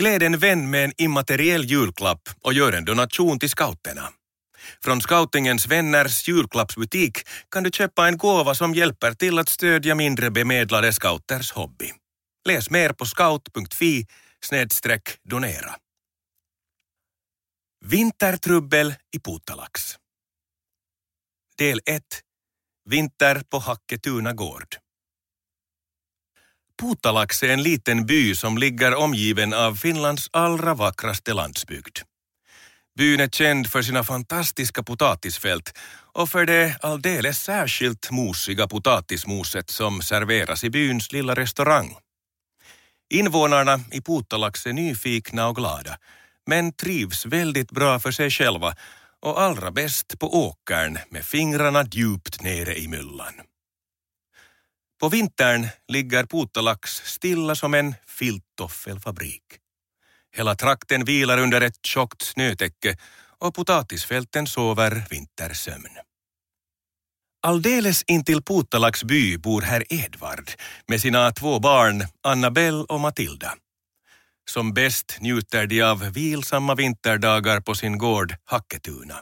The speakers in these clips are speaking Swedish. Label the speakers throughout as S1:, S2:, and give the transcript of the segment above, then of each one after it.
S1: Gläd en vän med en immateriell julklapp och gör en donation till scouterna. Från Scoutingens vänners julklappsbutik kan du köpa en gåva som hjälper till att stödja mindre bemedlade scouters hobby. Läs mer på scout.fi donera. Vintertrubbel i Putalax. Del 1. Vinter på Hacketuna gård. Putalax är en liten by som ligger omgiven av Finlands allra vackraste landsbygd. Byn är känd för sina fantastiska potatisfält och för det alldeles särskilt mosiga potatismoset som serveras i byns lilla restaurang. Invånarna i Putalax är nyfikna och glada men trivs väldigt bra för sig själva och allra bäst på åkern med fingrarna djupt nere i myllan. På vintern ligger Putalax stilla som en filttoffelfabrik. Hela trakten vilar under ett tjockt snötäcke och potatisfälten sover vintersömn. Alldeles intill Putalax by bor herr Edvard med sina två barn Annabelle och Matilda. Som bäst njuter de av vilsamma vinterdagar på sin gård Hacketuna.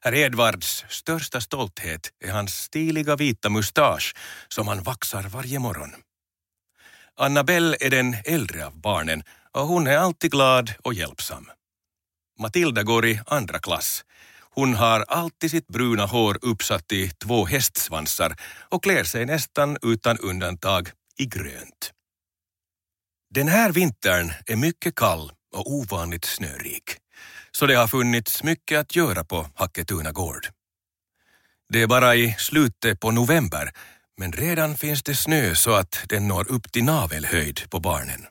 S1: Herr Edvards största stolthet är hans stiliga vita mustasch som han vaxar varje morgon. Annabelle är den äldre av barnen och hon är alltid glad och hjälpsam. Matilda går i andra klass. Hon har alltid sitt bruna hår uppsatt i två hästsvansar och klär sig nästan utan undantag i grönt. Den här vintern är mycket kall och ovanligt snörik, så det har funnits mycket att göra på Hacketuna gård. Det är bara i slutet på november, men redan finns det snö så att den når upp till navelhöjd på barnen.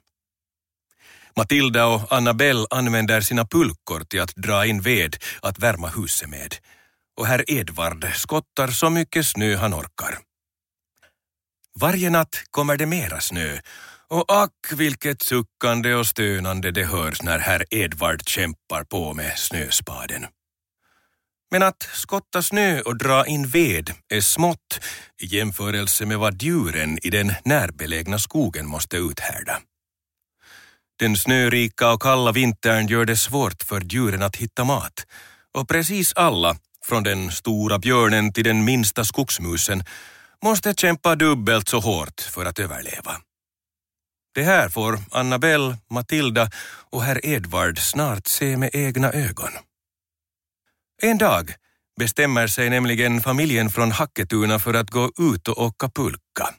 S1: Matilda och Annabelle använder sina pulkor till att dra in ved att värma huset med och herr Edvard skottar så mycket snö han orkar. Varje natt kommer det mera snö och ack vilket suckande och stönande det hörs när herr Edvard kämpar på med snöspaden. Men att skotta snö och dra in ved är smått i jämförelse med vad djuren i den närbelägna skogen måste uthärda. Den snörika och kalla vintern gör det svårt för djuren att hitta mat och precis alla, från den stora björnen till den minsta skogsmusen, måste kämpa dubbelt så hårt för att överleva. Det här får Annabelle, Matilda och herr Edvard snart se med egna ögon. En dag bestämmer sig nämligen familjen från Hacketuna för att gå ut och åka pulka.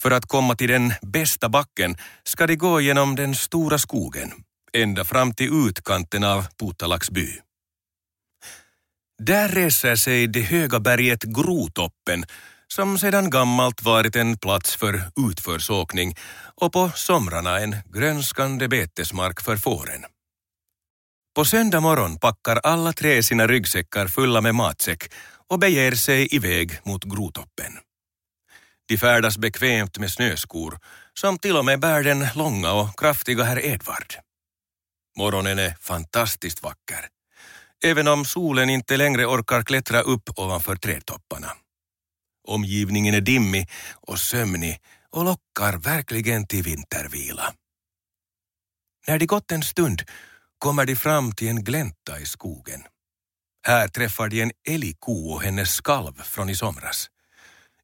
S1: För att komma till den bästa backen ska de gå genom den stora skogen, ända fram till utkanten av Putalax by. Där reser sig det höga berget Grotoppen som sedan gammalt varit en plats för utförsåkning och på somrarna en grönskande betesmark för fåren. På söndag morgon packar alla tre sina ryggsäckar fulla med matsäck och beger sig iväg mot Grotoppen. De färdas bekvämt med snöskor som till och med bär den långa och kraftiga herr Edvard. Morgonen är fantastiskt vacker, även om solen inte längre orkar klättra upp ovanför trädtopparna. Omgivningen är dimmig och sömnig och lockar verkligen till vintervila. När de gått en stund kommer de fram till en glänta i skogen. Här träffar de en älgko och hennes skalv från i somras.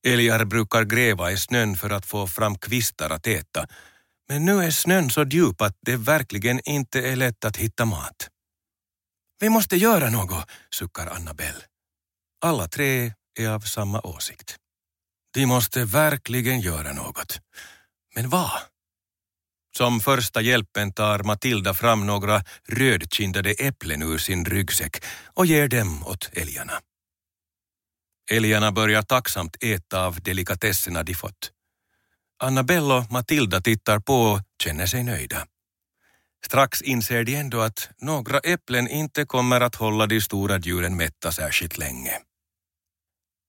S1: Älgar brukar gräva i snön för att få fram kvistar att äta, men nu är snön så djup att det verkligen inte är lätt att hitta mat. Vi måste göra något, suckar Annabelle. Alla tre är av samma åsikt. De måste verkligen göra något. Men vad? Som första hjälpen tar Matilda fram några rödkindade äpplen ur sin ryggsäck och ger dem åt älgarna. Älgarna börjar tacksamt äta av delikatesserna de fått. Annabelle och Matilda tittar på och känner sig nöjda. Strax inser de ändå att några äpplen inte kommer att hålla de stora djuren mätta särskilt länge.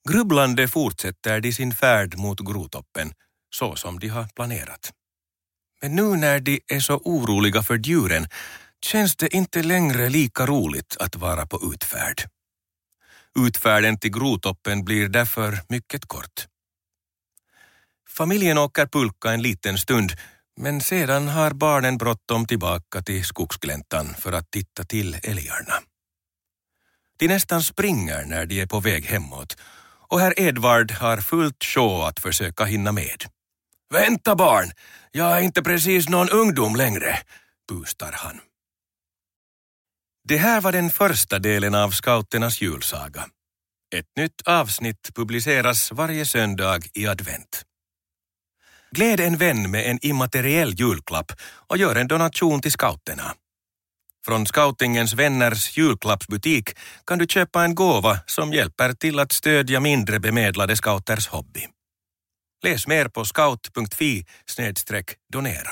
S1: Grubblande fortsätter de sin färd mot Grotoppen så som de har planerat. Men nu när de är så oroliga för djuren känns det inte längre lika roligt att vara på utfärd. Utfärden till Grotoppen blir därför mycket kort. Familjen åker pulka en liten stund Men sedan har barnen bråttom tillbaka till skogsgläntan för att titta till älgarna. De nästan springer när de är på väg hemåt och herr Edvard har fullt sjå att försöka hinna med. Vänta barn, jag är inte precis någon ungdom längre, pustar han. Det här var den första delen av scouternas julsaga. Ett nytt avsnitt publiceras varje söndag i advent. Gläd en vän med en immateriell julklapp och gör en donation till scouterna. Från Scoutingens vänners julklappsbutik kan du köpa en gåva som hjälper till att stödja mindre bemedlade scouters hobby. Läs mer på scout.fi donera.